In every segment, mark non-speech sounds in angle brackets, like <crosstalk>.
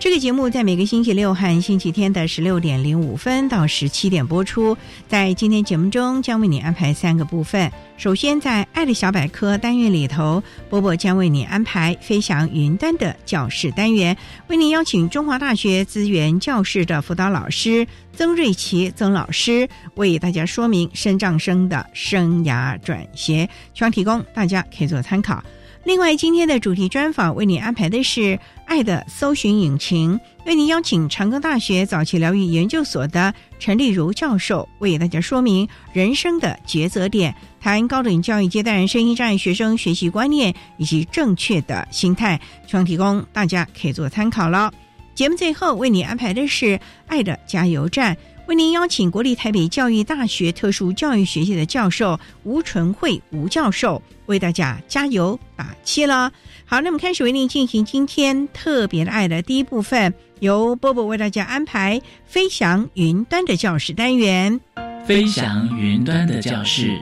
这个节目在每个星期六和星期天的十六点零五分到十七点播出。在今天节目中，将为你安排三个部分。首先，在“爱的小百科”单元里头，波波将为你安排“飞翔云端”的教室单元，为您邀请中华大学资源教室的辅导老师曾瑞琪曾老师为大家说明生障生的生涯转学，希望提供大家可以做参考。另外，今天的主题专访为你安排的是“爱的搜寻引擎”，为您邀请长庚大学早期疗愈研究所的陈丽如教授为大家说明人生的抉择点，谈高等教育阶段身心障碍学生学习观念以及正确的心态，希望提供大家可以做参考了。节目最后为你安排的是“爱的加油站”。为您邀请国立台北教育大学特殊教育学系的教授吴纯慧吴教授为大家加油打气了。好，那么开始为您进行今天特别的爱的第一部分，由波波为大家安排飞翔云端的教室单元。飞翔云端的教室，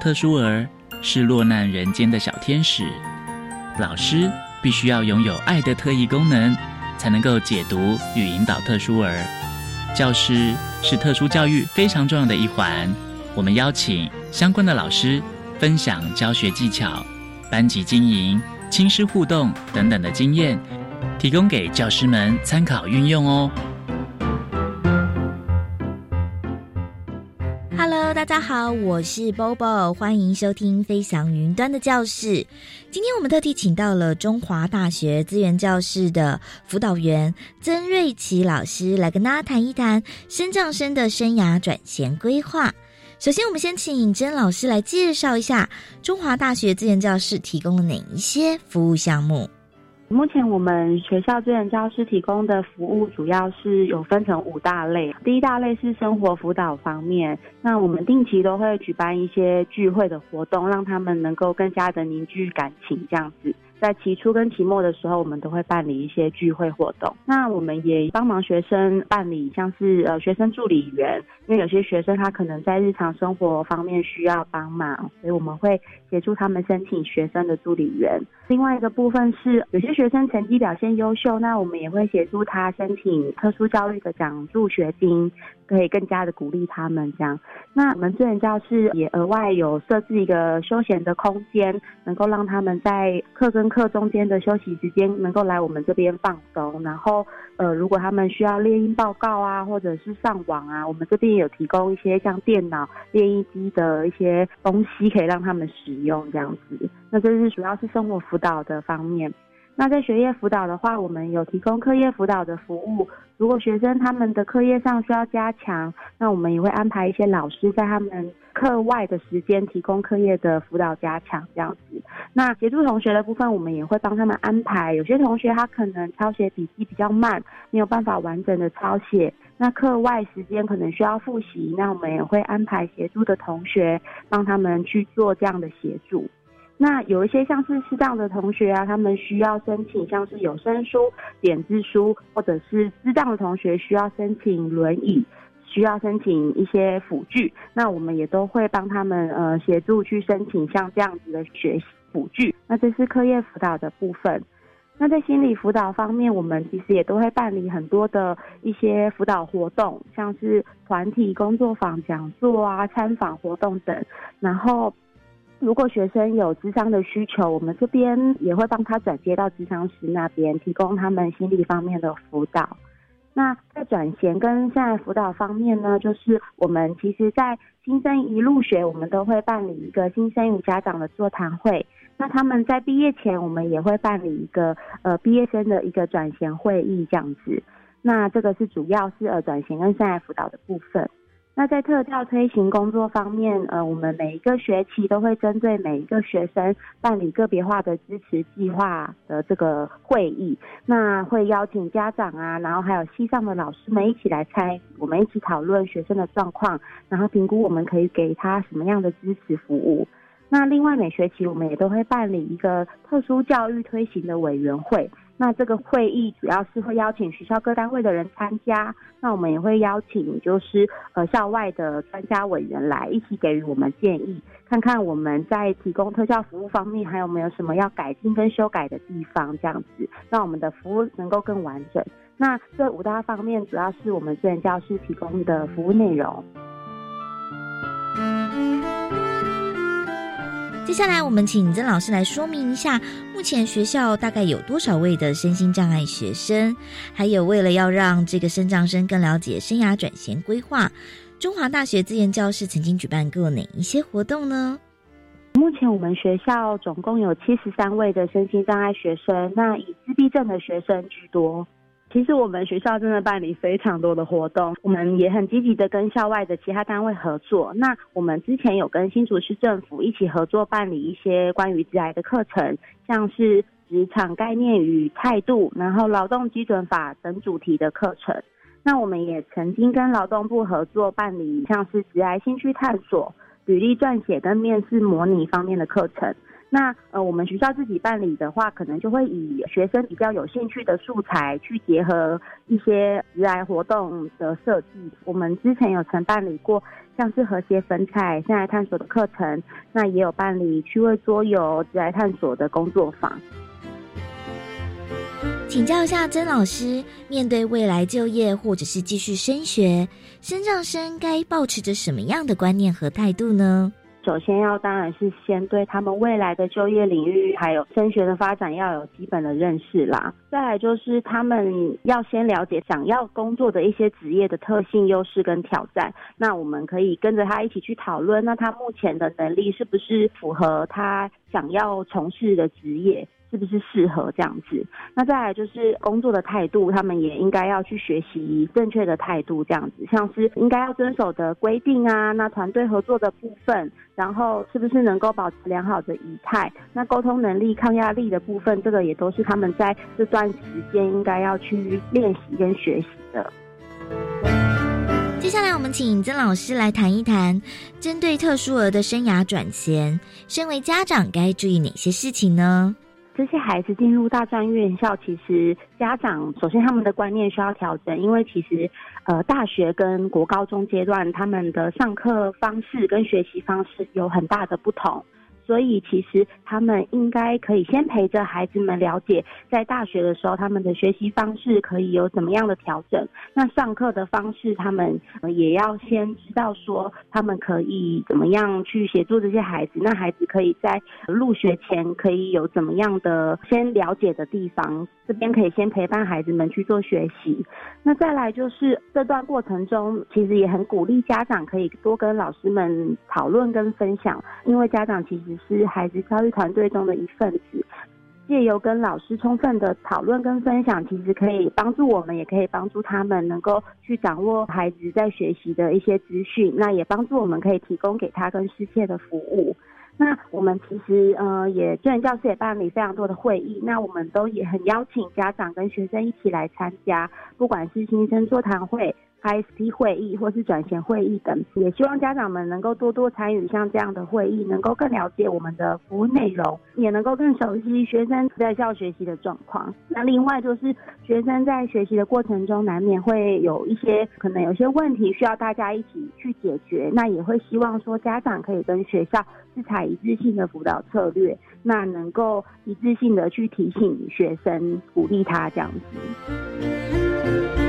特殊儿是落难人间的小天使，老师必须要拥有爱的特异功能，才能够解读与引导特殊儿。教师是特殊教育非常重要的一环，我们邀请相关的老师分享教学技巧、班级经营、亲师互动等等的经验，提供给教师们参考运用哦。大家好，我是 Bobo，欢迎收听飞翔云端的教室。今天我们特地请到了中华大学资源教室的辅导员曾瑞琪老师，来跟大家谈一谈升降生的生涯转衔规划。首先，我们先请曾老师来介绍一下中华大学资源教室提供了哪一些服务项目。目前我们学校资源教师提供的服务主要是有分成五大类。第一大类是生活辅导方面，那我们定期都会举办一些聚会的活动，让他们能够更加的凝聚感情，这样子。在期初跟期末的时候，我们都会办理一些聚会活动。那我们也帮忙学生办理，像是呃学生助理员，因为有些学生他可能在日常生活方面需要帮忙，所以我们会协助他们申请学生的助理员。另外一个部分是，有些学生成绩表现优秀，那我们也会协助他申请特殊教育的奖助学金，可以更加的鼓励他们这样。那我们资源教室也额外有设置一个休闲的空间，能够让他们在课跟课中间的休息时间，能够来我们这边放松。然后，呃，如果他们需要练音报告啊，或者是上网啊，我们这边也有提供一些像电脑练音机的一些东西，可以让他们使用这样子。那这是主要是生活辅导的方面。那在学业辅导的话，我们有提供课业辅导的服务。如果学生他们的课业上需要加强，那我们也会安排一些老师在他们课外的时间提供课业的辅导加强这样子。那协助同学的部分，我们也会帮他们安排。有些同学他可能抄写笔记比较慢，没有办法完整的抄写，那课外时间可能需要复习，那我们也会安排协助的同学帮他们去做这样的协助。那有一些像是视障的同学啊，他们需要申请像是有声书、点字书，或者是智障的同学需要申请轮椅、需要申请一些辅具，那我们也都会帮他们呃协助去申请像这样子的学习辅具。那这是课业辅导的部分。那在心理辅导方面，我们其实也都会办理很多的一些辅导活动，像是团体工作坊、讲座啊、参访活动等。然后，如果学生有智商的需求，我们这边也会帮他转接到智商师那边，提供他们心理方面的辅导。那在转衔跟现在辅导方面呢，就是我们其实，在新生一入学，我们都会办理一个新生与家长的座谈会。那他们在毕业前，我们也会办理一个呃毕业生的一个转衔会议这样子。那这个是主要是呃转型跟现在辅导的部分。那在特教推行工作方面，呃，我们每一个学期都会针对每一个学生办理个别化的支持计划的这个会议。那会邀请家长啊，然后还有系上的老师们一起来参与，我们一起讨论学生的状况，然后评估我们可以给他什么样的支持服务。那另外每学期我们也都会办理一个特殊教育推行的委员会，那这个会议主要是会邀请学校各单位的人参加，那我们也会邀请就是呃校外的专家委员来一起给予我们建议，看看我们在提供特教服务方面还有没有什么要改进跟修改的地方，这样子让我们的服务能够更完整。那这五大方面主要是我们资源教师提供的服务内容。接下来，我们请曾老师来说明一下，目前学校大概有多少位的身心障碍学生？还有，为了要让这个身障生更了解生涯转型规划，中华大学资源教室曾经举办过哪一些活动呢？目前我们学校总共有七十三位的身心障碍学生，那以自闭症的学生居多。其实我们学校真的办理非常多的活动，我们也很积极的跟校外的其他单位合作。那我们之前有跟新竹市政府一起合作办理一些关于职癌的课程，像是职场概念与态度，然后劳动基准法等主题的课程。那我们也曾经跟劳动部合作办理像是职癌兴趣探索、履历撰写跟面试模拟方面的课程。那呃，我们学校自己办理的话，可能就会以学生比较有兴趣的素材去结合一些职癌活动的设计。我们之前有曾办理过像是和谐粉彩、现在探索的课程，那也有办理趣味桌游、职癌探索的工作坊。请教一下曾老师，面对未来就业或者是继续升学，升障生该保持着什么样的观念和态度呢？首先要当然是先对他们未来的就业领域还有升学的发展要有基本的认识啦。再来就是他们要先了解想要工作的一些职业的特性、优势跟挑战。那我们可以跟着他一起去讨论，那他目前的能力是不是符合他想要从事的职业？是不是适合这样子？那再来就是工作的态度，他们也应该要去学习正确的态度，这样子，像是应该要遵守的规定啊，那团队合作的部分，然后是不是能够保持良好的仪态？那沟通能力、抗压力的部分，这个也都是他们在这段时间应该要去练习跟学习的。接下来，我们请曾老师来谈一谈，针对特殊儿的生涯转衔，身为家长该注意哪些事情呢？这些孩子进入大专院校，其实家长首先他们的观念需要调整，因为其实呃大学跟国高中阶段他们的上课方式跟学习方式有很大的不同。所以其实他们应该可以先陪着孩子们了解，在大学的时候他们的学习方式可以有怎么样的调整。那上课的方式，他们也要先知道说，他们可以怎么样去协助这些孩子。那孩子可以在入学前可以有怎么样的先了解的地方，这边可以先陪伴孩子们去做学习。那再来就是这段过程中，其实也很鼓励家长可以多跟老师们讨论跟分享，因为家长其实。是孩子教育团队中的一份子，借由跟老师充分的讨论跟分享，其实可以帮助我们，也可以帮助他们能够去掌握孩子在学习的一些资讯，那也帮助我们可以提供给他更适切的服务。那我们其实呃也资源教师也办理非常多的会议，那我们都也很邀请家长跟学生一起来参加，不管是新生座谈会。ISP 会议或是转衔会议等，也希望家长们能够多多参与像这样的会议，能够更了解我们的服务内容，也能够更熟悉学生在校学习的状况。那另外就是学生在学习的过程中，难免会有一些可能有些问题需要大家一起去解决，那也会希望说家长可以跟学校是采一致性的辅导策略，那能够一致性的去提醒学生，鼓励他这样子。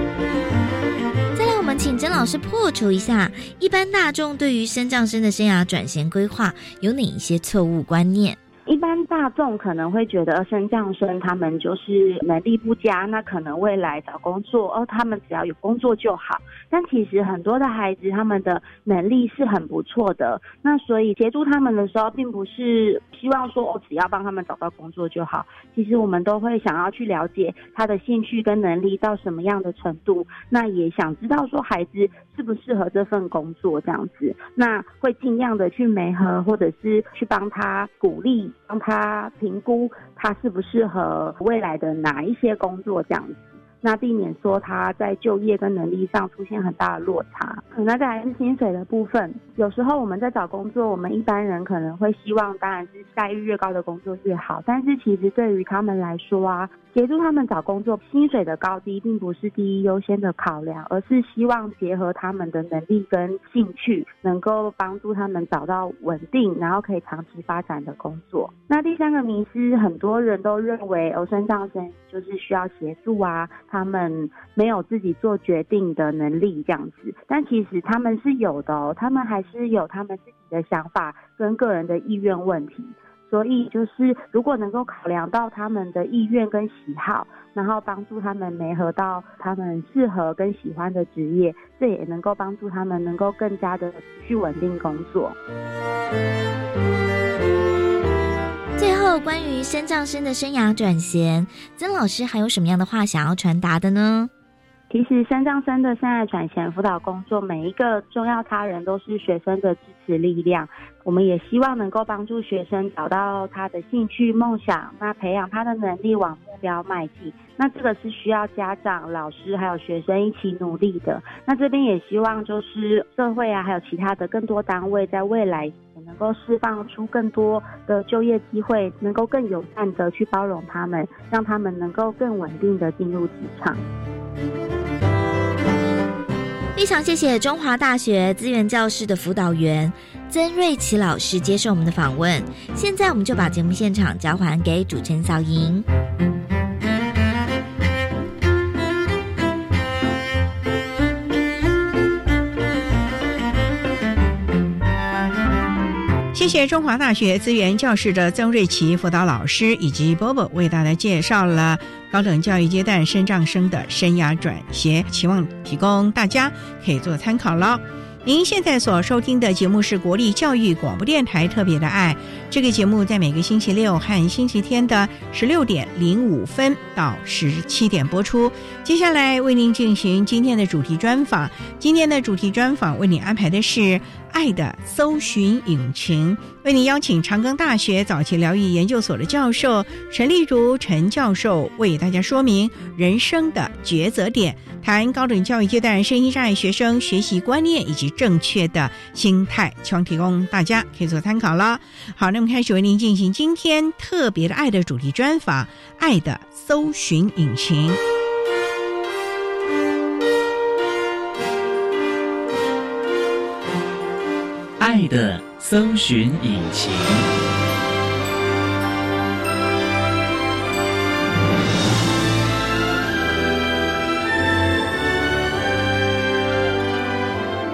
请曾老师破除一下一般大众对于升降生的生涯转型规划有哪一些错误观念。一般大众可能会觉得升降生他们就是能力不佳，那可能未来找工作哦，他们只要有工作就好。但其实很多的孩子他们的能力是很不错的，那所以协助他们的时候，并不是希望说我只要帮他们找到工作就好。其实我们都会想要去了解他的兴趣跟能力到什么样的程度，那也想知道说孩子适不适合这份工作这样子，那会尽量的去媒合或者是去帮他鼓励。帮他评估他适不适合未来的哪一些工作这样子，那避免说他在就业跟能力上出现很大的落差。那再来是薪水的部分，有时候我们在找工作，我们一般人可能会希望，当然是待遇越高的工作越好，但是其实对于他们来说啊。协助他们找工作，薪水的高低并不是第一优先的考量，而是希望结合他们的能力跟兴趣，能够帮助他们找到稳定，然后可以长期发展的工作。那第三个迷思，很多人都认为欧生上升就是需要协助啊，他们没有自己做决定的能力这样子，但其实他们是有的哦，他们还是有他们自己的想法跟个人的意愿问题。所以就是，如果能够考量到他们的意愿跟喜好，然后帮助他们媒合到他们适合跟喜欢的职业，这也能够帮助他们能够更加的去稳定工作。最后，关于升降生的生涯转型，曾老师还有什么样的话想要传达的呢？其实，三藏生的生涯转型辅导工作，每一个重要他人都是学生的支持力量。我们也希望能够帮助学生找到他的兴趣、梦想，那培养他的能力往目标迈进。那这个是需要家长、老师还有学生一起努力的。那这边也希望就是社会啊，还有其他的更多单位，在未来也能够释放出更多的就业机会，能够更友善的去包容他们，让他们能够更稳定的进入职场。非常谢谢中华大学资源教室的辅导员曾瑞琪老师接受我们的访问。现在我们就把节目现场交还给主持人小莹。谢谢中华大学资源教室的曾瑞琪辅导老师以及波波为大家介绍了高等教育阶段升障生的生涯转学，期望提供大家可以做参考了。您现在所收听的节目是国立教育广播电台特别的爱，这个节目在每个星期六和星期天的十六点零五分到十七点播出。接下来为您进行今天的主题专访，今天的主题专访为您安排的是。爱的搜寻引擎，为您邀请长庚大学早期疗愈研究所的教授陈丽如陈教授为大家说明人生的抉择点，谈高等教育阶段身心障碍学生学习观念以及正确的心态，希望提供大家可以做参考了。好，那么开始为您进行今天特别的爱的主题专访，爱的搜寻引擎。爱的搜寻引擎。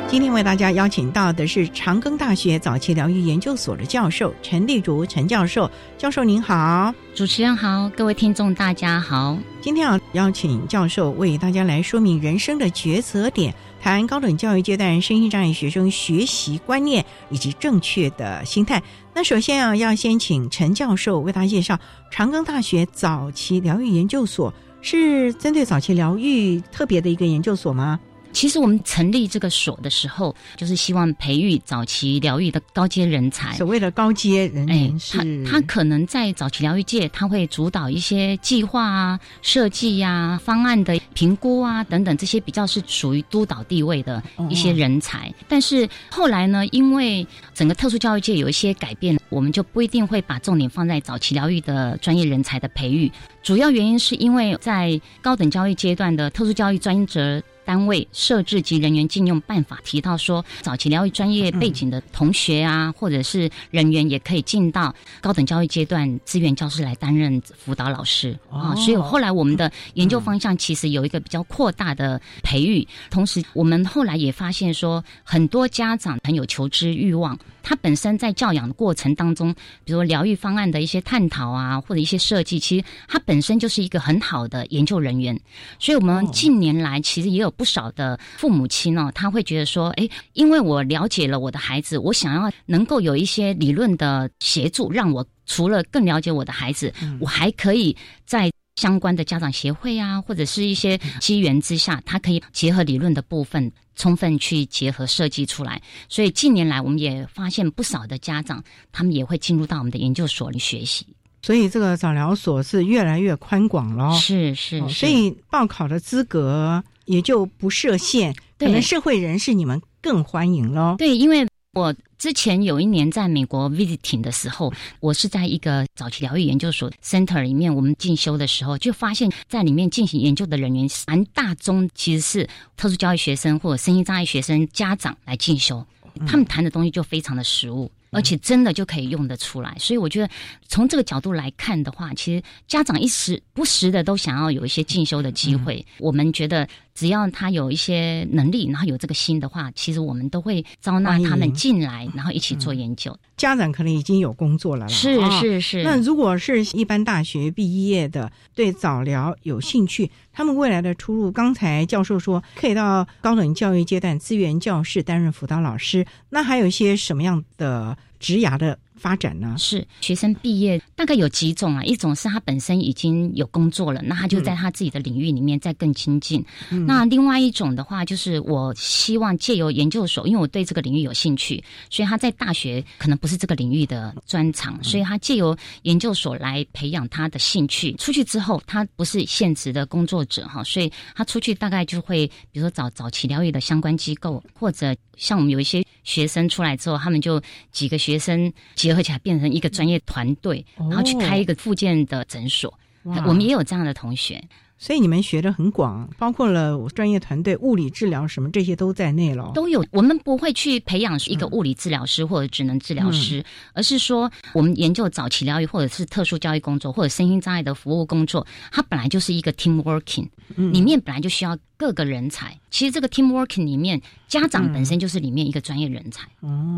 今天为大家邀请到的是长庚大学早期疗愈研究所的教授陈丽竹陈教授。教授您好，主持人好，各位听众大家好。今天要邀请教授为大家来说明人生的抉择点。谈高等教育阶段身心障碍学生学习观念以及正确的心态。那首先啊，要先请陈教授为大家介绍长庚大学早期疗愈研究所是针对早期疗愈特别的一个研究所吗？其实我们成立这个所的时候，就是希望培育早期疗愈的高阶人才。所谓的高阶人员是，他他可能在早期疗愈界，他会主导一些计划啊、设计呀、方案的评估啊等等，这些比较是属于督导地位的一些人才。但是后来呢，因为整个特殊教育界有一些改变，我们就不一定会把重点放在早期疗愈的专业人才的培育。主要原因是因为在高等教育阶段的特殊教育专责。单位设置及人员禁用办法提到说，早期疗愈专业背景的同学啊，或者是人员也可以进到高等教育阶段资源教师来担任辅导老师啊。所以后来我们的研究方向其实有一个比较扩大的培育，同时我们后来也发现说，很多家长很有求知欲望。他本身在教养的过程当中，比如疗愈方案的一些探讨啊，或者一些设计，其实他本身就是一个很好的研究人员。所以，我们近年来其实也有不少的父母亲哦，他会觉得说，哎，因为我了解了我的孩子，我想要能够有一些理论的协助，让我除了更了解我的孩子，我还可以在。相关的家长协会啊，或者是一些机缘之下，它可以结合理论的部分，充分去结合设计出来。所以近年来，我们也发现不少的家长，他们也会进入到我们的研究所里学习。所以这个早疗所是越来越宽广了。是是，所以报考的资格也就不设限，可能社会人士你们更欢迎喽。对，因为。我之前有一年在美国 visiting 的时候，我是在一个早期疗愈研究所 center 里面，我们进修的时候，就发现，在里面进行研究的人员，蛮大宗其实是特殊教育学生或者身心障碍学生家长来进修，他们谈的东西就非常的实务。而且真的就可以用得出来，所以我觉得从这个角度来看的话，其实家长一时不时的都想要有一些进修的机会。我们觉得只要他有一些能力，然后有这个心的话，其实我们都会招纳他们进来，然后一起做研究。家长可能已经有工作了，是是是。那如果是一般大学毕业的，对早疗有兴趣，他们未来的出路，刚才教授说可以到高等教育阶段资源教室担任辅导老师，那还有一些什么样的？职涯的。发展呢？是学生毕业大概有几种啊？一种是他本身已经有工作了，那他就在他自己的领域里面再更亲近。那另外一种的话，就是我希望借由研究所，因为我对这个领域有兴趣，所以他在大学可能不是这个领域的专长，所以他借由研究所来培养他的兴趣。出去之后，他不是现职的工作者哈，所以他出去大概就会，比如说找早期疗愈的相关机构，或者像我们有一些学生出来之后，他们就几个学生结。合起来变成一个专业团队，然后去开一个附件的诊所。我们也有这样的同学。所以你们学的很广，包括了专业团队、物理治疗什么这些都在内了。都有，我们不会去培养一个物理治疗师或者职能治疗师，而是说我们研究早期疗愈或者是特殊教育工作或者身心障碍的服务工作，它本来就是一个 team working，里面本来就需要各个人才。其实这个 team working 里面，家长本身就是里面一个专业人才。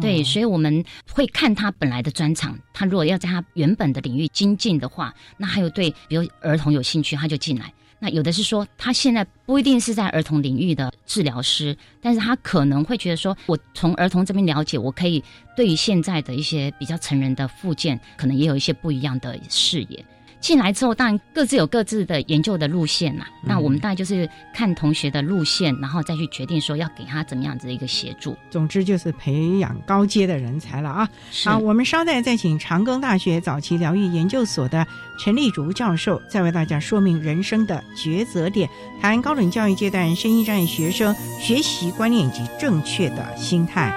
对，所以我们会看他本来的专长，他如果要在他原本的领域精进的话，那还有对比如儿童有兴趣，他就进来。那有的是说，他现在不一定是在儿童领域的治疗师，但是他可能会觉得说，我从儿童这边了解，我可以对于现在的一些比较成人的附件，可能也有一些不一样的视野。进来之后，当然各自有各自的研究的路线嘛。那我们大概就是看同学的路线，然后再去决定说要给他怎么样子的一个协助。总之就是培养高阶的人才了啊！好，我们稍待再请长庚大学早期疗愈研究所的陈立竹教授，再为大家说明人生的抉择点，谈高等教育阶段身心障碍学生学习观念以及正确的心态。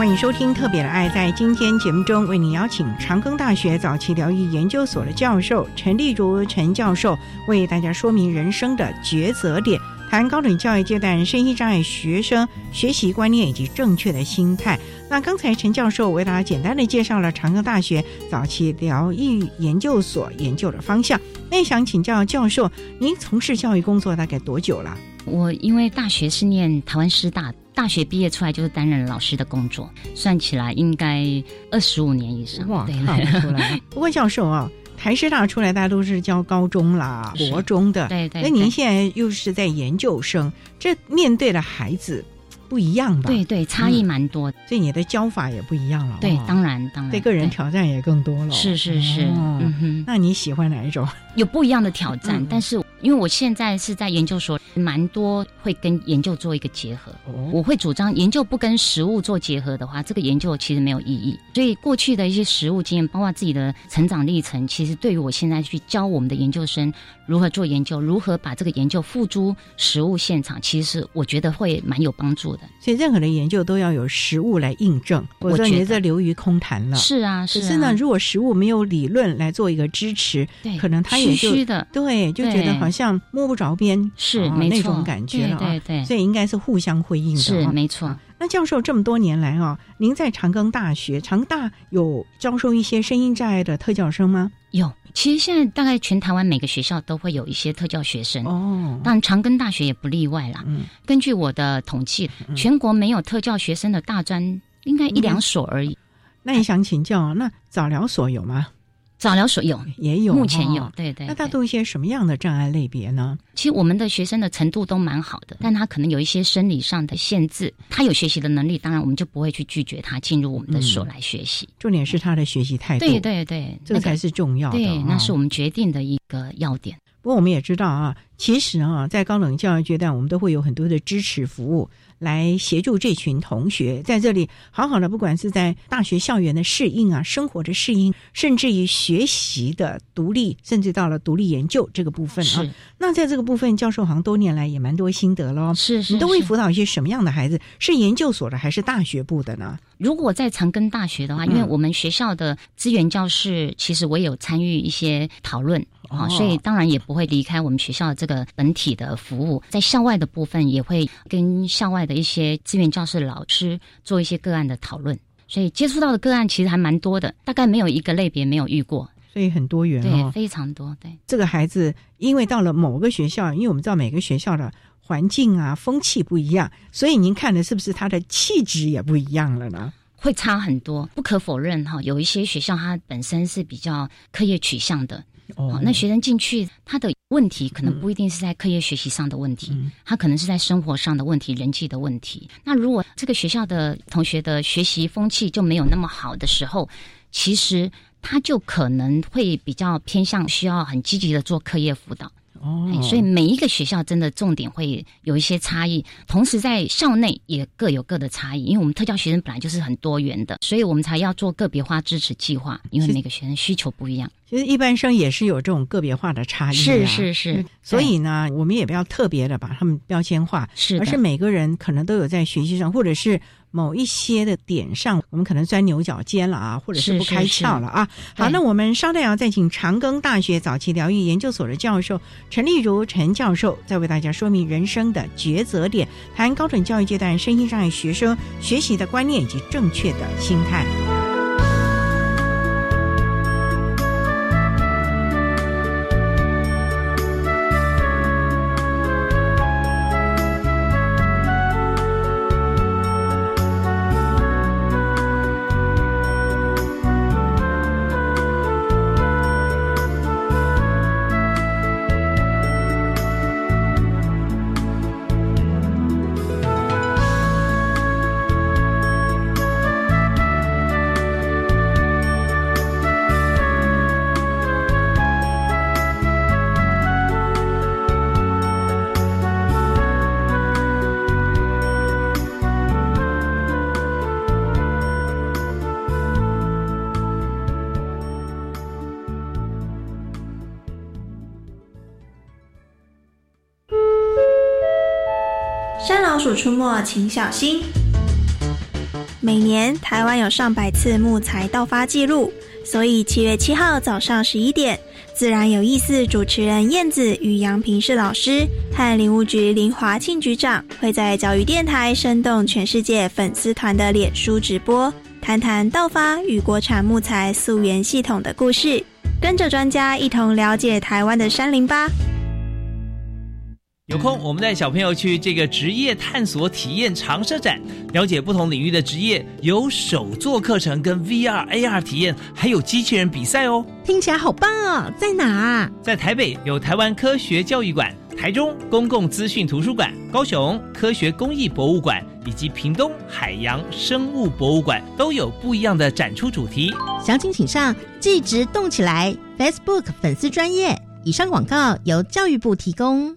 欢迎收听《特别的爱》。在今天节目中，为您邀请长庚大学早期疗愈研究所的教授陈丽如陈教授，为大家说明人生的抉择点，谈高等教育阶段身心障碍学生学习观念以及正确的心态。那刚才陈教授为大家简单的介绍了长庚大学早期疗愈研究所研究的方向。那想请教教授，您从事教育工作大概多久了？我因为大学是念台湾师大，大学毕业出来就是担任老师的工作，算起来应该二十五年以上。哇，看不出来。<laughs> 不过教授啊，台师大出来，大家都是教高中啦、国中的。对对。那您现在又是在研究生，这面对的孩子不一样吧？对对，差异蛮多，所以你的教法也不一样了。对，当然当然，对个人挑战也更多了。是是是，嗯哼。那你喜欢哪一种？有不一样的挑战，但是。因为我现在是在研究所，蛮多会跟研究做一个结合。我会主张研究不跟实物做结合的话，这个研究其实没有意义。所以过去的一些实物经验，包括自己的成长历程，其实对于我现在去教我们的研究生如何做研究，如何把这个研究付诸实物现场，其实我觉得会蛮有帮助的。所以任何的研究都要有实物来印证，否则你这流于空谈了。是啊，是。可是呢，如果实物没有理论来做一个支持，对，可能他也就对，就觉得好。像摸不着边是没那种感觉了对对，所以应该是互相辉映的，是没错。那教授这么多年来啊，您在长庚大学，长大有招收一些声音障碍的特教生吗？有，其实现在大概全台湾每个学校都会有一些特教学生哦，但长庚大学也不例外啦。嗯，根据我的统计，全国没有特教学生的大专应该一两所而已。那也想请教，那早疗所有吗？早疗所有也有，目前有，对对。那大都一些什么样的障碍类别呢？其实我们的学生的程度都蛮好的，但他可能有一些生理上的限制。他有学习的能力，当然我们就不会去拒绝他进入我们的所来学习。重点是他的学习态度，对对对，这个才是重要的。对，那是我们决定的一个要点。不过我们也知道啊，其实啊，在高等教育阶段，我们都会有很多的支持服务。来协助这群同学在这里好好的，不管是在大学校园的适应啊，生活的适应，甚至于学习的独立，甚至到了独立研究这个部分啊。那在这个部分，教授好像多年来也蛮多心得喽。是是，你都会辅导一些什么样的孩子？是研究所的还是大学部的呢？如果在长庚大学的话，因为我们学校的资源教室，其实我也有参与一些讨论。啊，所以当然也不会离开我们学校的这个本体的服务，在校外的部分也会跟校外的一些资源教室老师做一些个案的讨论，所以接触到的个案其实还蛮多的，大概没有一个类别没有遇过，所以很多元，对，非常多。对，这个孩子因为到了某个学校，因为我们知道每个学校的环境啊、风气不一样，所以您看的是不是他的气质也不一样了呢？会差很多，不可否认哈，有一些学校它本身是比较课业取向的。哦，那学生进去，他的问题可能不一定是在课业学习上的问题，他可能是在生活上的问题、人际的问题。那如果这个学校的同学的学习风气就没有那么好的时候，其实他就可能会比较偏向需要很积极的做课业辅导。哦，所以每一个学校真的重点会有一些差异，同时在校内也各有各的差异，因为我们特教学生本来就是很多元的，所以我们才要做个别化支持计划，因为每个学生需求不一样。其实一般生也是有这种个别化的差异，是是是。所以呢，我们也不要特别的把他们标签化，是，而是每个人可能都有在学习上，或者是。某一些的点上，我们可能钻牛角尖了啊，或者是不开窍了啊。好，那我们稍待要再请长庚大学早期疗愈研究所的教授陈丽如陈教授，再为大家说明人生的抉择点，谈高等教育阶段身心障碍学生学习的观念以及正确的心态。出没，请小心。每年台湾有上百次木材盗发记录，所以七月七号早上十一点，自然有意思主持人燕子与杨平世老师和林务局林华庆局长会在教育电台生动全世界粉丝团的脸书直播，谈谈盗发与国产木材溯源系统的故事，跟着专家一同了解台湾的山林吧。有空，我们带小朋友去这个职业探索体验长设展，了解不同领域的职业，有手作课程、跟 VR、AR 体验，还有机器人比赛哦。听起来好棒哦！在哪？在台北有台湾科学教育馆，台中公共资讯图书馆，高雄科学工艺博物馆，以及屏东海洋生物博物馆，都有不一样的展出主题。详情请上“即职动起来 ”Facebook 粉丝专业。以上广告由教育部提供。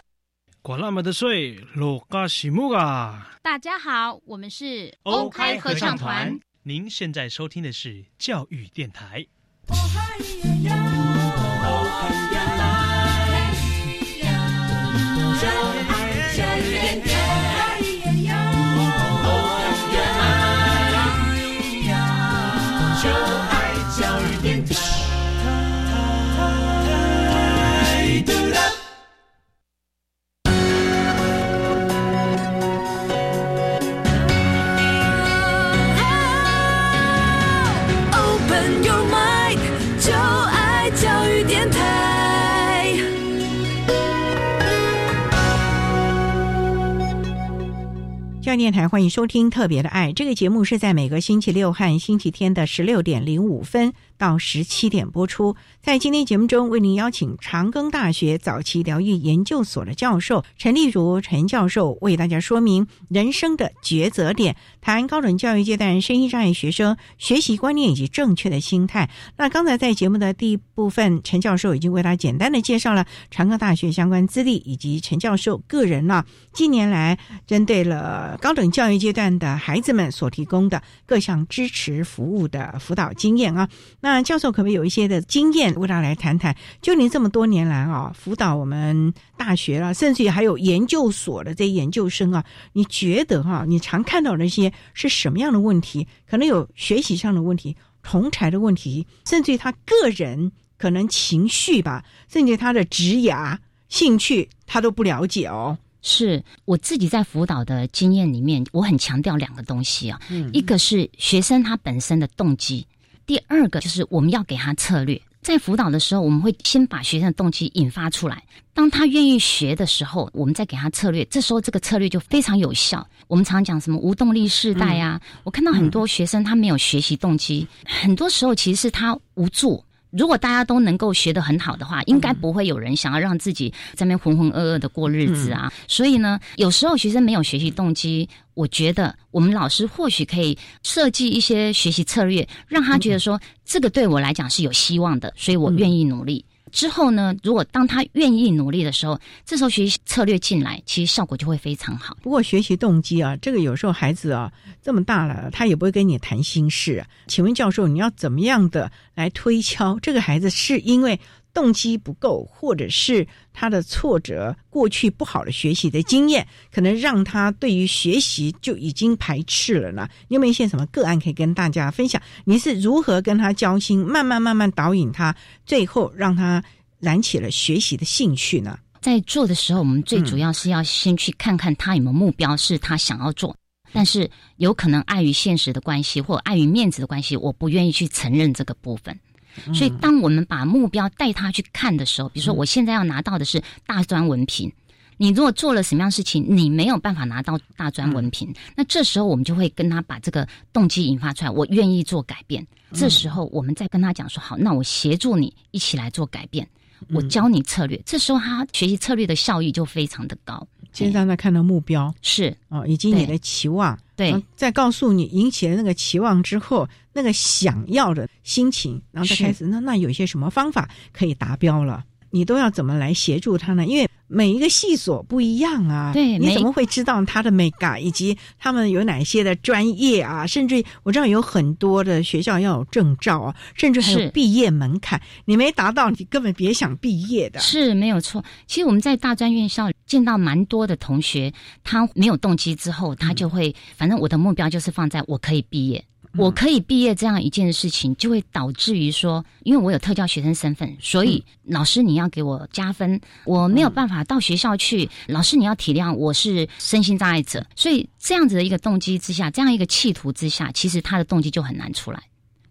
管那么的水，落嘎西木啊！大家好，我们是欧开合唱团。您现在收听的是教育电台。电台欢迎收听《特别的爱》这个节目，是在每个星期六和星期天的十六点零五分到十七点播出。在今天节目中，为您邀请长庚大学早期疗愈研究所的教授陈丽如陈教授，为大家说明人生的抉择点，谈高等教育阶段身心障碍学生学习观念以及正确的心态。那刚才在节目的第一部分，陈教授已经为大家简单的介绍了长庚大学相关资历，以及陈教授个人呢近年来针对了。高等教育阶段的孩子们所提供的各项支持服务的辅导经验啊，那教授可不可以有一些的经验，为大家来谈谈？就您这么多年来啊，辅导我们大学了，甚至于还有研究所的这些研究生啊，你觉得哈，你常看到那些是什么样的问题？可能有学习上的问题、同才的问题，甚至于他个人可能情绪吧，甚至他的职涯、兴趣，他都不了解哦。是我自己在辅导的经验里面，我很强调两个东西啊，一个是学生他本身的动机，第二个就是我们要给他策略。在辅导的时候，我们会先把学生的动机引发出来，当他愿意学的时候，我们再给他策略，这时候这个策略就非常有效。我们常讲什么无动力世代啊，我看到很多学生他没有学习动机，很多时候其实是他无助。如果大家都能够学得很好的话，应该不会有人想要让自己在那边浑浑噩噩的过日子啊。所以呢，有时候学生没有学习动机，我觉得我们老师或许可以设计一些学习策略，让他觉得说这个对我来讲是有希望的，所以我愿意努力。之后呢？如果当他愿意努力的时候，这时候学习策略进来，其实效果就会非常好。不过学习动机啊，这个有时候孩子啊这么大了，他也不会跟你谈心事。请问教授，你要怎么样的来推敲这个孩子是因为？动机不够，或者是他的挫折、过去不好的学习的经验，可能让他对于学习就已经排斥了呢？你有没有一些什么个案可以跟大家分享？你是如何跟他交心，慢慢慢慢导引他，最后让他燃起了学习的兴趣呢？在做的时候，我们最主要是要先去看看他有没有目标，是他想要做，但是有可能碍于现实的关系，或碍于面子的关系，我不愿意去承认这个部分。所以，当我们把目标带他去看的时候，比如说，我现在要拿到的是大专文凭。你如果做了什么样事情，你没有办法拿到大专文凭，那这时候我们就会跟他把这个动机引发出来。我愿意做改变。这时候，我们再跟他讲说：好，那我协助你一起来做改变，我教你策略。这时候，他学习策略的效益就非常的高。先让他看到目标是哦，以及你的期望，对，再告诉你引起了那个期望之后，那个想要的心情，然后再开始，那那有些什么方法可以达标了？你都要怎么来协助他呢？因为每一个系所不一样啊，对，你怎么会知道他的美感以及他们有哪些的专业啊？甚至我知道有很多的学校要有证照啊，甚至还有毕业门槛，你没达到，你根本别想毕业的。是没有错。其实我们在大专院校见到蛮多的同学，他没有动机之后，他就会，反正我的目标就是放在我可以毕业。我可以毕业这样一件事情，就会导致于说，因为我有特教学生身份，所以老师你要给我加分。我没有办法到学校去，老师你要体谅我是身心障碍者，所以这样子的一个动机之下，这样一个企图之下，其实他的动机就很难出来。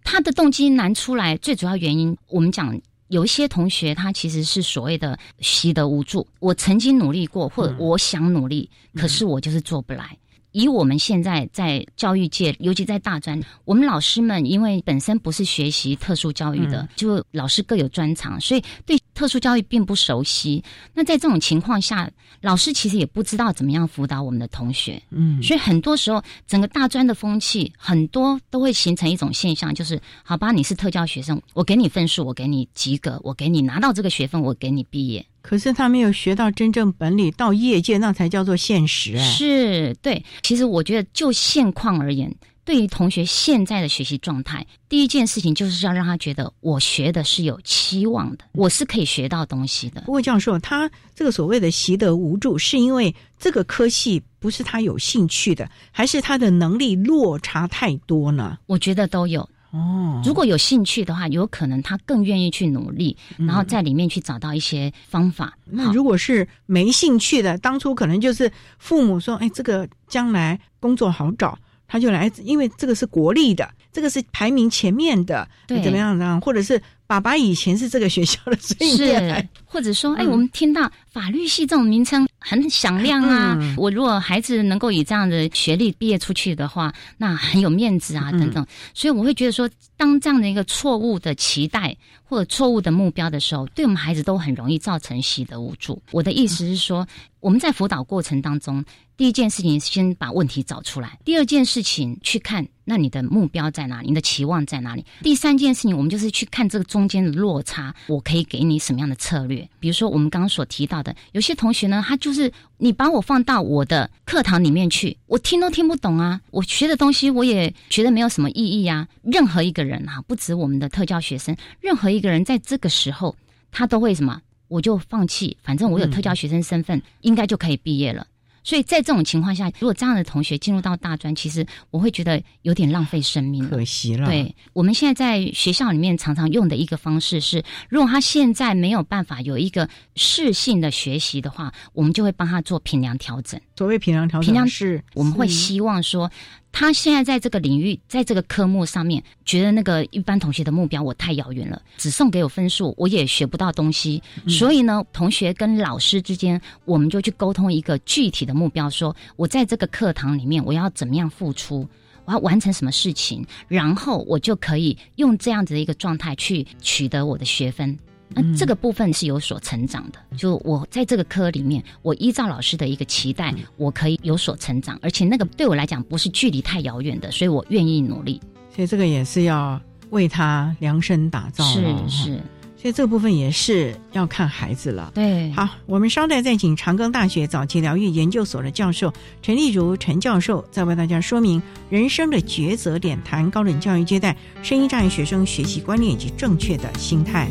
他的动机难出来，最主要原因，我们讲有一些同学他其实是所谓的习得无助。我曾经努力过，或者我想努力，可是我就是做不来。以我们现在在教育界，尤其在大专，我们老师们因为本身不是学习特殊教育的，就老师各有专长，所以对特殊教育并不熟悉。那在这种情况下，老师其实也不知道怎么样辅导我们的同学。嗯，所以很多时候，整个大专的风气，很多都会形成一种现象，就是好吧，你是特教学生，我给你分数，我给你及格，我给你拿到这个学分，我给你毕业。可是他没有学到真正本领，到业界那才叫做现实。哎，是对。其实我觉得，就现况而言，对于同学现在的学习状态，第一件事情就是要让他觉得我学的是有期望的，我是可以学到东西的。不过教授，他这个所谓的习得无助，是因为这个科系不是他有兴趣的，还是他的能力落差太多呢？我觉得都有。哦，如果有兴趣的话，有可能他更愿意去努力，然后在里面去找到一些方法。那如果是没兴趣的，当初可能就是父母说：“哎，这个将来工作好找，他就来，因为这个是国立的，这个是排名前面的，对，怎么样呢？或者是爸爸以前是这个学校的，所以是，或者说，哎，我们听到法律系这种名称。”很响亮啊！我如果孩子能够以这样的学历毕业出去的话，那很有面子啊，等等。所以我会觉得说，当这样的一个错误的期待或者错误的目标的时候，对我们孩子都很容易造成习得无助。我的意思是说，我们在辅导过程当中，第一件事情先把问题找出来；第二件事情去看，那你的目标在哪里？你的期望在哪里？第三件事情，我们就是去看这个中间的落差，我可以给你什么样的策略？比如说我们刚刚所提到的，有些同学呢，他就。是你把我放到我的课堂里面去，我听都听不懂啊！我学的东西我也觉得没有什么意义啊。任何一个人哈，不止我们的特教学生，任何一个人在这个时候，他都会什么？我就放弃，反正我有特教学生身份，应该就可以毕业了。所以在这种情况下，如果这样的同学进入到大专，其实我会觉得有点浪费生命，可惜了。对，我们现在在学校里面常常用的一个方式是，如果他现在没有办法有一个适性的学习的话，我们就会帮他做评量调整。所谓评量调整，评量是我们会希望说。他现在在这个领域，在这个科目上面，觉得那个一般同学的目标我太遥远了，只送给我分数，我也学不到东西。所以呢，同学跟老师之间，我们就去沟通一个具体的目标，说我在这个课堂里面，我要怎么样付出，我要完成什么事情，然后我就可以用这样子的一个状态去取得我的学分。那这个部分是有所成长的，就我在这个科里面，我依照老师的一个期待，我可以有所成长，而且那个对我来讲不是距离太遥远的，所以我愿意努力。所以这个也是要为他量身打造，是是。所以这部分也是要看孩子了。对，好，我们稍待再请长庚大学早期疗愈研究所的教授陈丽如陈教授，再为大家说明人生的抉择点，谈高等教育阶段声音障碍学生学习观念以及正确的心态。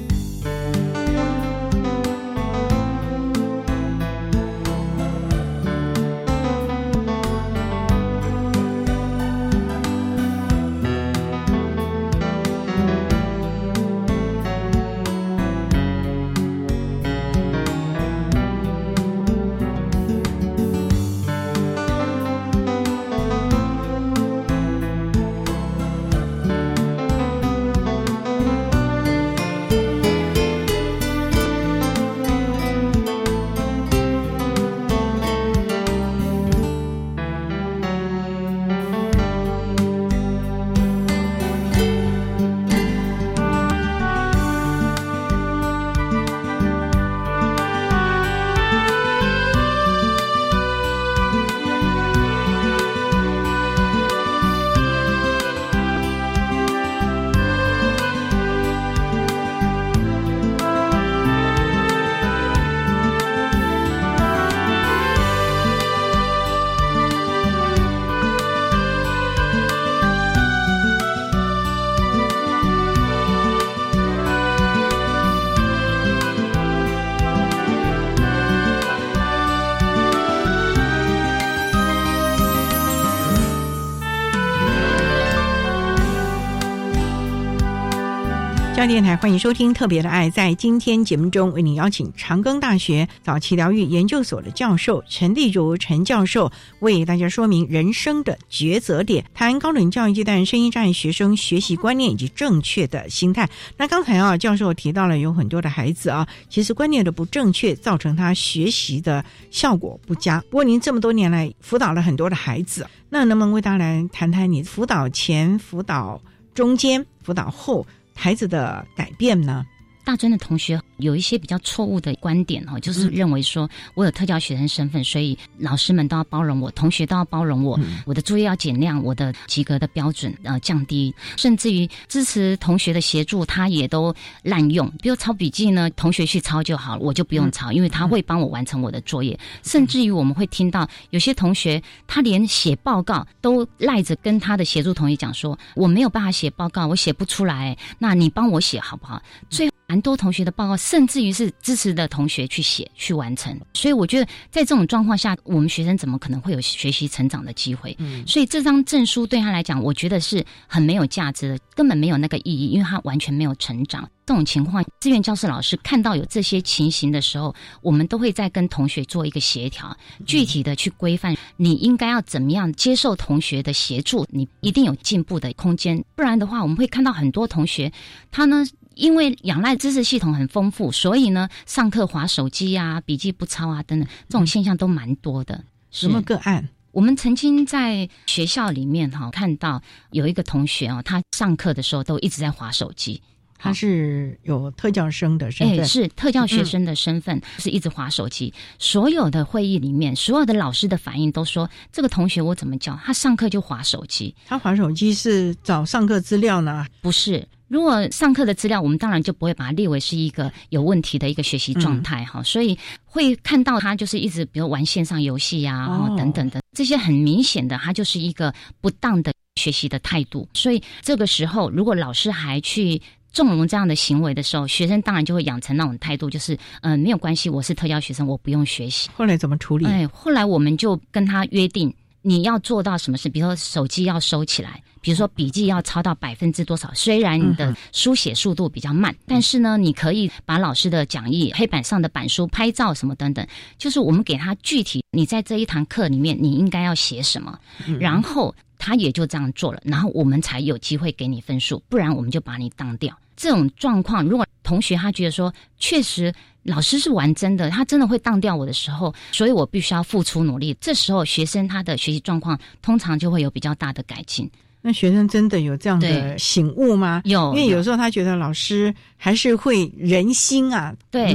电台欢迎收听《特别的爱》。在今天节目中，为您邀请长庚大学早期疗愈研究所的教授陈丽如陈教授，为大家说明人生的抉择点，谈高等教育阶段声音障碍学生学习观念以及正确的心态。那刚才啊，教授提到了有很多的孩子啊，其实观念的不正确，造成他学习的效果不佳。不过您这么多年来辅导了很多的孩子，那能不能为大家来谈谈你辅导前、辅导中间、辅导后？孩子的改变呢？大专的同学有一些比较错误的观点哦，就是认为说我有特教学生身份，所以老师们都要包容我，同学都要包容我，我的作业要减量，我的及格的标准呃降低，甚至于支持同学的协助，他也都滥用。比如抄笔记呢，同学去抄就好了，我就不用抄，因为他会帮我完成我的作业。甚至于我们会听到有些同学，他连写报告都赖着跟他的协助同学讲说，我没有办法写报告，我写不出来，那你帮我写好不好？最蛮多同学的报告，甚至于是支持的同学去写去完成，所以我觉得在这种状况下，我们学生怎么可能会有学习成长的机会？嗯，所以这张证书对他来讲，我觉得是很没有价值的，根本没有那个意义，因为他完全没有成长。这种情况，志愿教师老师看到有这些情形的时候，我们都会在跟同学做一个协调，具体的去规范你应该要怎么样接受同学的协助，你一定有进步的空间。不然的话，我们会看到很多同学他呢。因为仰赖知识系统很丰富，所以呢，上课划手机啊、笔记不抄啊等等，这种现象都蛮多的。什么个案？我们曾经在学校里面哈看到有一个同学哦，他上课的时候都一直在划手机。他是有特教生的身份，是特教学生的身份，是一直划手机。所有的会议里面，所有的老师的反应都说，这个同学我怎么教？他上课就划手机。他划手机是找上课资料呢？不是。如果上课的资料，我们当然就不会把它列为是一个有问题的一个学习状态哈，所以会看到他就是一直比如玩线上游戏呀等等的这些很明显的，他就是一个不当的学习的态度。所以这个时候，如果老师还去纵容这样的行为的时候，学生当然就会养成那种态度，就是嗯没有关系，我是特教学生，我不用学习。后来怎么处理？哎，后来我们就跟他约定，你要做到什么事，比如说手机要收起来。比如说笔记要抄到百分之多少？虽然你的书写速度比较慢，但是呢，你可以把老师的讲义、黑板上的板书拍照什么等等，就是我们给他具体，你在这一堂课里面你应该要写什么，然后他也就这样做了，然后我们才有机会给你分数，不然我们就把你当掉。这种状况，如果同学他觉得说确实老师是玩真的，他真的会当掉我的时候，所以我必须要付出努力。这时候学生他的学习状况通常就会有比较大的改进。那学生真的有这样的醒悟吗？有，因为有时候他觉得老师还是会人心啊。对，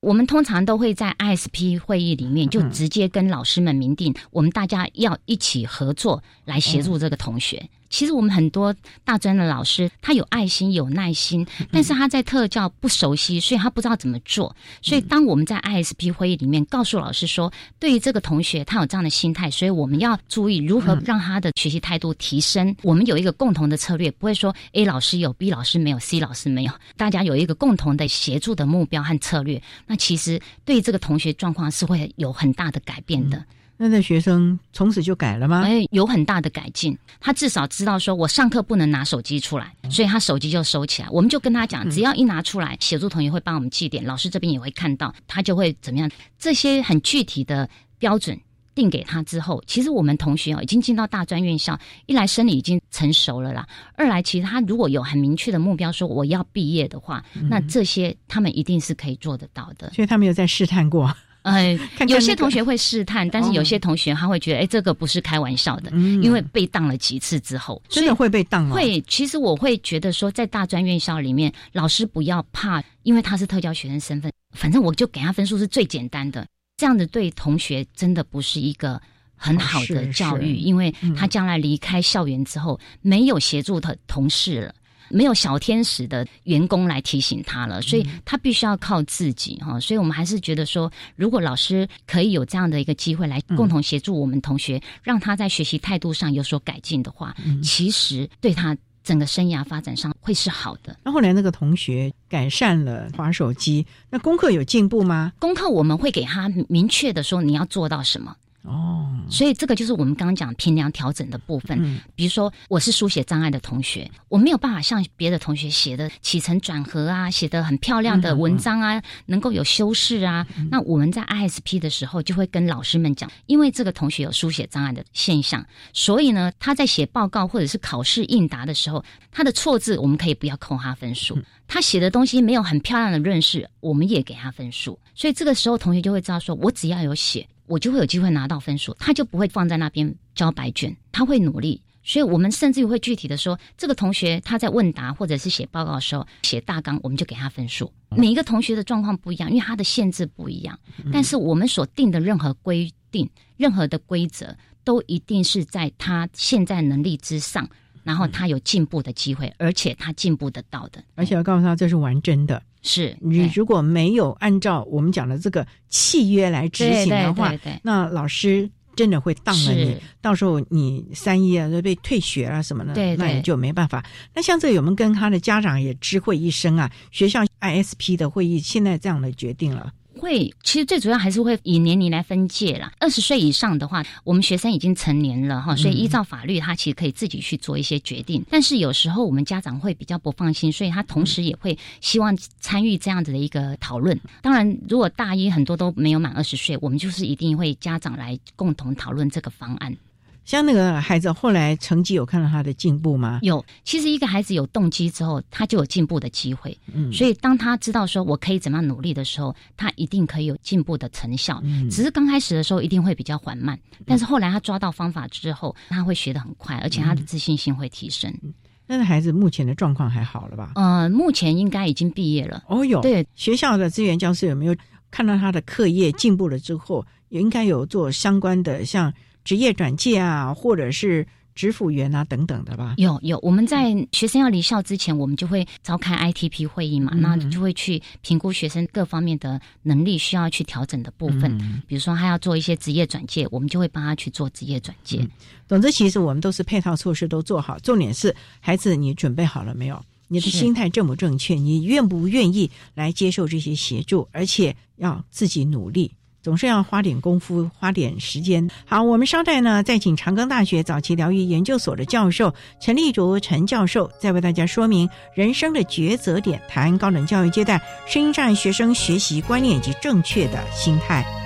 我们通常都会在 ISP 会议里面就直接跟老师们明定，我们大家要一起合作来协助这个同学。其实我们很多大专的老师，他有爱心、有耐心，但是他在特教不熟悉，所以他不知道怎么做。所以当我们在 ISP 会议里面告诉老师说，对于这个同学他有这样的心态，所以我们要注意如何让他的学习态度提升。我们有一个共同的策略，不会说 A 老师有，B 老师没有，C 老师没有，大家有一个共同的协助的目标和策略。那其实对这个同学状况是会有很大的改变的。那那学生从此就改了吗？哎，有很大的改进。他至少知道说，我上课不能拿手机出来，所以他手机就收起来。我们就跟他讲，只要一拿出来，协助同学会帮我们记点，老师这边也会看到，他就会怎么样？这些很具体的标准定给他之后，其实我们同学哦，已经进到大专院校，一来生理已经成熟了啦，二来其实他如果有很明确的目标，说我要毕业的话，那这些他们一定是可以做得到的。所以他没有在试探过。呃，有些同学会试探，但是有些同学他会觉得，哎，这个不是开玩笑的，因为被当了几次之后，真的会被当吗？会。其实我会觉得说，在大专院校里面，老师不要怕，因为他是特教学生身份，反正我就给他分数是最简单的。这样子对同学真的不是一个很好的教育，因为他将来离开校园之后，没有协助的同事了。没有小天使的员工来提醒他了，所以他必须要靠自己哈。所以我们还是觉得说，如果老师可以有这样的一个机会来共同协助我们同学，让他在学习态度上有所改进的话，其实对他整个生涯发展上会是好的。那后来那个同学改善了滑手机，那功课有进步吗？功课我们会给他明确的说你要做到什么。哦，所以这个就是我们刚刚讲评量调整的部分。嗯比如说，我是书写障碍的同学，我没有办法像别的同学写的起承转合啊，写的很漂亮的文章啊，能够有修饰啊。那我们在 ISP 的时候，就会跟老师们讲，因为这个同学有书写障碍的现象，所以呢，他在写报告或者是考试应答的时候，他的错字我们可以不要扣他分数。他写的东西没有很漂亮的润饰，我们也给他分数。所以这个时候，同学就会知道说，我只要有写，我就会有机会拿到分数，他就不会放在那边交白卷，他会努力。所以我们甚至于会具体的说，这个同学他在问答或者是写报告的时候写大纲，我们就给他分数。每一个同学的状况不一样，因为他的限制不一样，但是我们所定的任何规定、任何的规则，都一定是在他现在能力之上，然后他有进步的机会，而且他进步得到的。而且要告诉他这是玩真的。是你如果没有按照我们讲的这个契约来执行的话，对对对对那老师真的会当了你，到时候你三一啊被退学啊什么的，对对那也就没办法。那像这个，我们跟他的家长也知会一声啊，学校 ISP 的会议现在这样的决定了。会，其实最主要还是会以年龄来分界啦。二十岁以上的话，我们学生已经成年了哈，所以依照法律，他其实可以自己去做一些决定。但是有时候我们家长会比较不放心，所以他同时也会希望参与这样子的一个讨论。当然，如果大一很多都没有满二十岁，我们就是一定会家长来共同讨论这个方案。像那个孩子后来成绩有看到他的进步吗？有，其实一个孩子有动机之后，他就有进步的机会。嗯所以当他知道说我可以怎么样努力的时候，他一定可以有进步的成效。嗯只是刚开始的时候一定会比较缓慢，但是后来他抓到方法之后，他会学得很快，而且他的自信心会提升。那个孩子目前的状况还好了吧？呃，目前应该已经毕业了。哦有，对，学校的资源教师有没有看到他的课业进步了之后，也应该有做相关的像职业转介啊，或者是职辅员啊等等的吧？有有，我们在学生要离校之前，我们就会召开 ITP 会议嘛，嗯那就会去评估学生各方面的能力需要去调整的部分。嗯比如说他要做一些职业转介，我们就会帮他去做职业转介。总之，其实我们都是配套措施都做好，重点是孩子你准备好了没有？你的心态正不正确？你愿不愿意来接受这些协助？而且要自己努力。总是要花点功夫，花点时间。好，我们稍待呢，再请长庚大学早期疗愈研究所的教授陈立竹陈教授，再为大家说明人生的抉择点，谈高等教育阶段声音障碍学生学习观念以及正确的心态。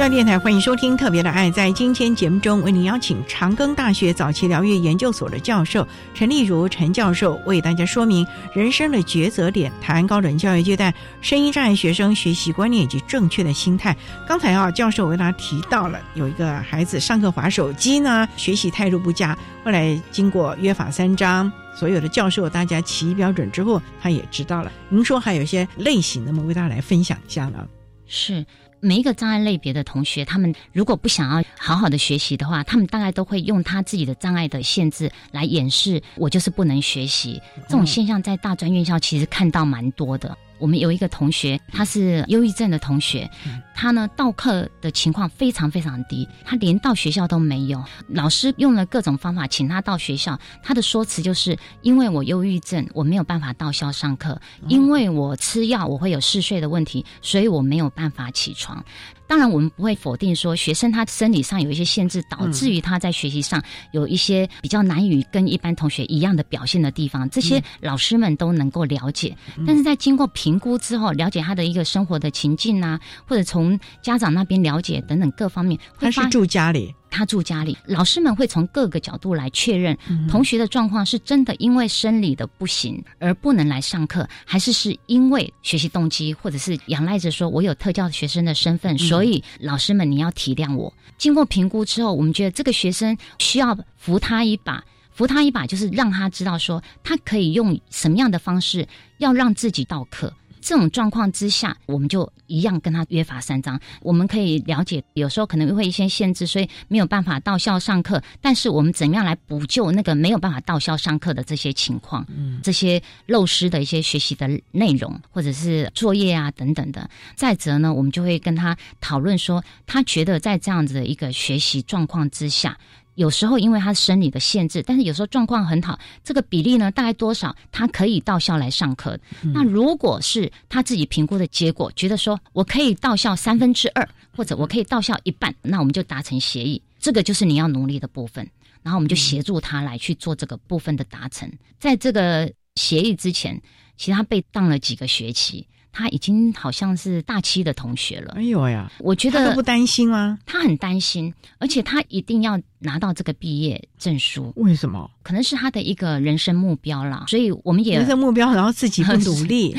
教育电台欢迎收听《特别的爱》。在今天节目中，为您邀请长庚大学早期疗愈研究所的教授陈丽如陈教授，为大家说明人生的抉择点，谈高等教育阶段声音障碍学生学习观念以及正确的心态。刚才啊，教授为大家提到了有一个孩子上课划手机呢，学习态度不佳，后来经过约法三章。所有的教授，大家齐标准之后，他也知道了。您说还有一些类型，那么为大家来分享一下呢？是每一个障碍类别的同学，他们如果不想要好好的学习的话，他们大概都会用他自己的障碍的限制来掩饰我就是不能学习。这种现象在大专院校其实看到蛮多的。我们有一个同学，他是忧郁症的同学，他呢到课的情况非常非常低，他连到学校都没有。老师用了各种方法请他到学校，他的说辞就是因为我忧郁症，我没有办法到校上课；因为我吃药，我会有嗜睡的问题，所以我没有办法起床。当然，我们不会否定说学生他生理上有一些限制，导致于他在学习上有一些比较难以跟一般同学一样的表现的地方，这些老师们都能够了解。但是在经过评估之后，了解他的一个生活的情境啊，或者从家长那边了解等等各方面，他是住家里。他住家里，老师们会从各个角度来确认同学的状况是真的因为生理的不行而不能来上课，还是是因为学习动机，或者是仰赖着说我有特教学生的身份，所以老师们你要体谅我。经过评估之后，我们觉得这个学生需要扶他一把，扶他一把就是让他知道说他可以用什么样的方式要让自己到课。这种状况之下，我们就一样跟他约法三章。我们可以了解，有时候可能会一些限制，所以没有办法到校上课。但是我们怎么样来补救那个没有办法到校上课的这些情况？嗯，这些漏失的一些学习的内容，或者是作业啊等等的。再则呢，我们就会跟他讨论说，他觉得在这样子的一个学习状况之下。有时候因为他生理的限制，但是有时候状况很好，这个比例呢大概多少，他可以到校来上课。那如果是他自己评估的结果，觉得说我可以到校三分之二，或者我可以到校一半，那我们就达成协议。这个就是你要努力的部分，然后我们就协助他来去做这个部分的达成。在这个协议之前，其实他被当了几个学期。他已经好像是大七的同学了。哎呦呀，我觉得他都不担心吗？他很担心，而且他一定要拿到这个毕业证书。为什么？可能是他的一个人生目标啦。所以我们也人生目标，然后自己不 <laughs> 努力，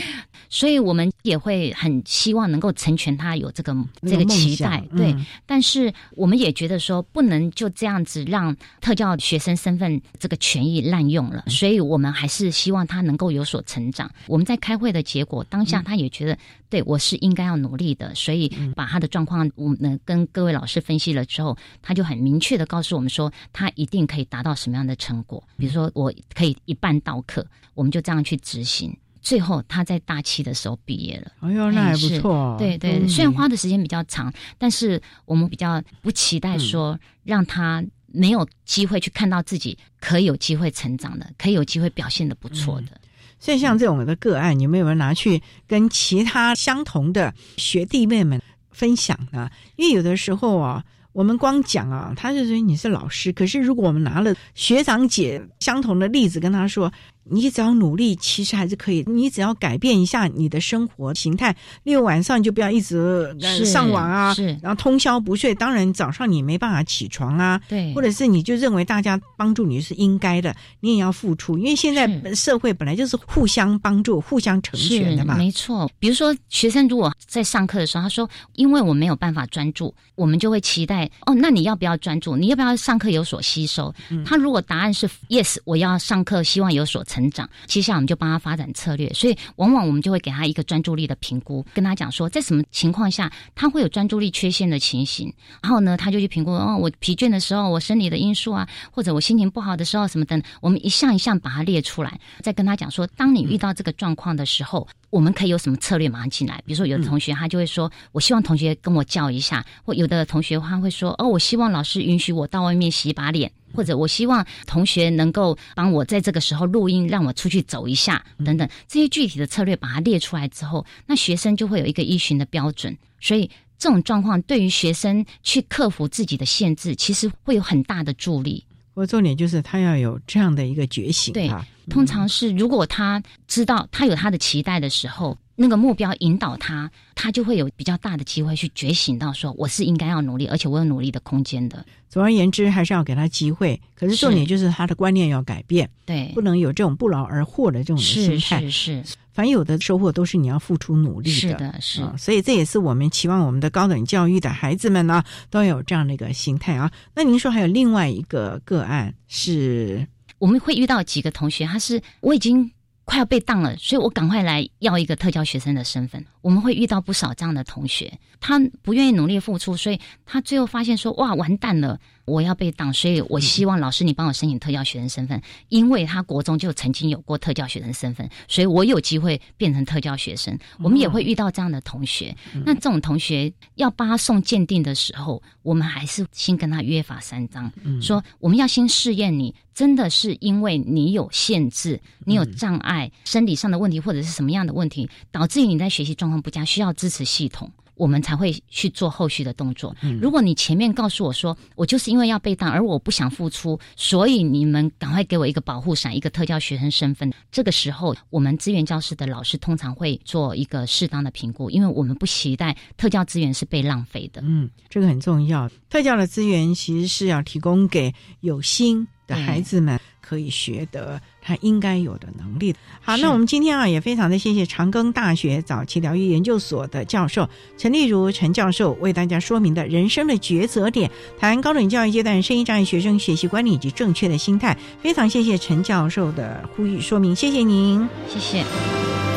所以我们也会很希望能够成全他有这个这个期待。对，但是我们也觉得说不能就这样子让特教学生身份这个权益滥用了，所以我们还是希望他能够有所成长。我们在开会的结果当下，他。也觉得对我是应该要努力的，所以把他的状况，我们跟各位老师分析了之后，他就很明确的告诉我们说，他一定可以达到什么样的成果。比如说，我可以一半到课，我们就这样去执行。最后，他在大七的时候毕业了。哎呦，那还不错。对对，虽然花的时间比较长，但是我们比较不期待说让他没有机会去看到自己可以有机会成长的，可以有机会表现的不错的。所以像这种的个案，你们有没有拿去跟其他相同的学弟妹们分享呢？因为有的时候啊，我们光讲啊，他就说你是老师，可是如果我们拿了学长姐相同的例子跟他说。你只要努力，其实还是可以。你只要改变一下你的生活形态，例如晚上你就不要一直上网啊，然后通宵不睡。当然早上你没办法起床啊，对，或者是你就认为大家帮助你是应该的，你也要付出。因为现在社会本来就是互相帮助、互相成全的嘛。没错，比如说学生如果在上课的时候，他说：“因为我没有办法专注。”我们就会期待哦，那你要不要专注？你要不要上课有所吸收？他如果答案是 yes，我要上课，希望有所成长。接下来我们就帮他发展策略，所以往往我们就会给他一个专注力的评估，跟他讲说，在什么情况下他会有专注力缺陷的情形。然后呢，他就去评估哦，我疲倦的时候，我生理的因素啊，或者我心情不好的时候什么的，我们一项一项把它列出来，再跟他讲说，当你遇到这个状况的时候。我们可以有什么策略马上进来？比如说，有的同学他就会说：“我希望同学跟我叫一下。”或有的同学他会说：“哦，我希望老师允许我到外面洗把脸。”或者我希望同学能够帮我在这个时候录音，让我出去走一下等等。这些具体的策略把它列出来之后，那学生就会有一个依循的标准。所以这种状况对于学生去克服自己的限制，其实会有很大的助力。我重点就是他要有这样的一个觉醒。对，通常是如果他知道他有他的期待的时候，那个目标引导他，他就会有比较大的机会去觉醒到说我是应该要努力，而且我有努力的空间的。总而言之，还是要给他机会。可是重点就是他的观念要改变，对，不能有这种不劳而获的这种心态。是是。凡有的收获都是你要付出努力的，是的，是。所以这也是我们期望我们的高等教育的孩子们呢，都有这样的一个心态啊。那您说还有另外一个个案是，我们会遇到几个同学，他是我已经快要被当了，所以我赶快来要一个特教学生的身份。我们会遇到不少这样的同学，他不愿意努力付出，所以他最后发现说，哇，完蛋了。我要被挡，所以我希望老师你帮我申请特教学生身份，因为他国中就曾经有过特教学生身份，所以我有机会变成特教学生。我们也会遇到这样的同学，那这种同学要帮他送鉴定的时候，我们还是先跟他约法三章，说我们要先试验你真的是因为你有限制，你有障碍，生理上的问题或者是什么样的问题，导致于你在学习状况不佳，需要支持系统。我们才会去做后续的动作。嗯如果你前面告诉我说，我就是因为要被当，而我不想付出，所以你们赶快给我一个保护伞，一个特教学生身份。这个时候，我们资源教室的老师通常会做一个适当的评估，因为我们不期待特教资源是被浪费的。嗯，这个很重要。特教的资源其实是要提供给有心的孩子们可以学得。他应该有的能力。好，那我们今天啊，也非常的谢谢长庚大学早期疗愈研究所的教授陈丽如陈教授为大家说明的人生的抉择点，谈高等教育阶段声音障碍学生学习管理以及正确的心态。非常谢谢陈教授的呼吁说明，谢谢您，谢谢。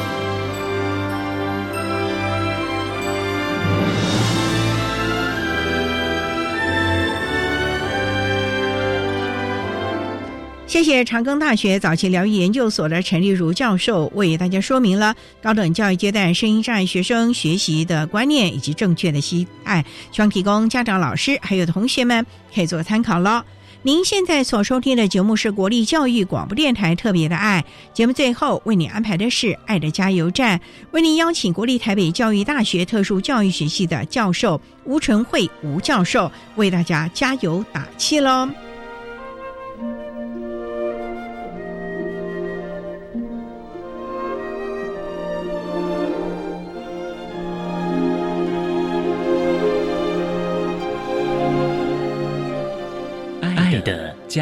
谢谢长庚大学早期疗愈研究所的陈丽如教授为大家说明了高等教育阶段声音障碍学生学习的观念以及正确的心态，希望提供家长、老师还有同学们可以做参考喽。您现在所收听的节目是国立教育广播电台特别的爱节目，最后为你安排的是爱的加油站，为您邀请国立台北教育大学特殊教育学系的教授吴纯慧吴教授为大家加油打气喽。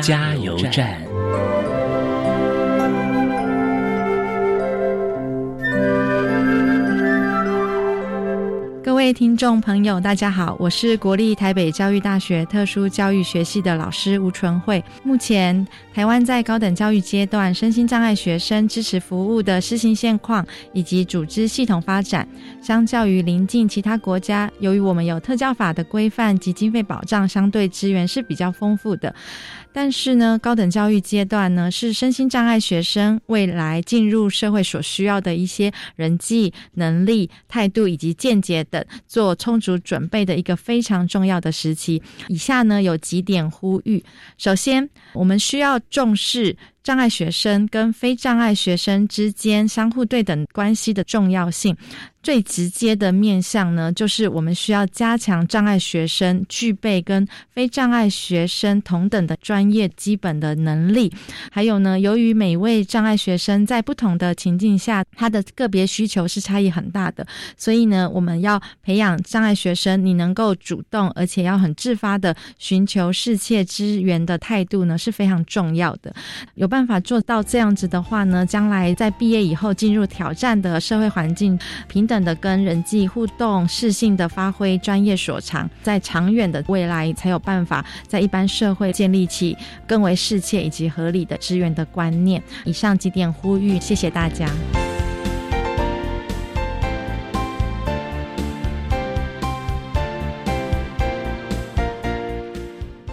加油站。各位听众朋友，大家好，我是国立台北教育大学特殊教育学系的老师吴纯慧。目前，台湾在高等教育阶段身心障碍学生支持服务的施行现况以及组织系统发展，相较于邻近其他国家，由于我们有特教法的规范及经费保障，相对资源是比较丰富的。但是呢，高等教育阶段呢，是身心障碍学生未来进入社会所需要的一些人际能力、态度以及见解等做充足准备的一个非常重要的时期。以下呢有几点呼吁：首先，我们需要重视。障碍学生跟非障碍学生之间相互对等关系的重要性，最直接的面向呢，就是我们需要加强障碍学生具备跟非障碍学生同等的专业基本的能力。还有呢，由于每位障碍学生在不同的情境下，他的个别需求是差异很大的，所以呢，我们要培养障碍学生，你能够主动而且要很自发的寻求世界支援的态度呢，是非常重要的。有。办法做到这样子的话呢，将来在毕业以后进入挑战的社会环境，平等的跟人际互动，适性的发挥专业所长，在长远的未来才有办法在一般社会建立起更为适切以及合理的资源的观念。以上几点呼吁，谢谢大家。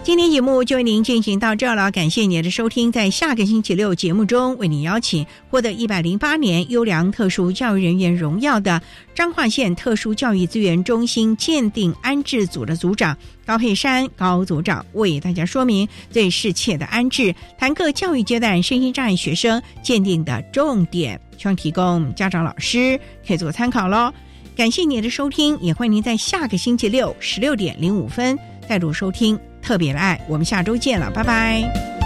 今天节目就为您进行到这了，感谢您的收听。在下个星期六节目中，为您邀请获得一百零八年优良特殊教育人员荣耀的彰化县特殊教育资源中心鉴定安置组的组长高佩山高组长，为大家说明最适切的安置，谈各教育阶段身心障碍学生鉴定的重点，希望提供家长老师可以做参考喽。感谢您的收听，也欢迎您在下个星期六十六点零五分再度收听。特别的爱，我们下周见了，拜拜。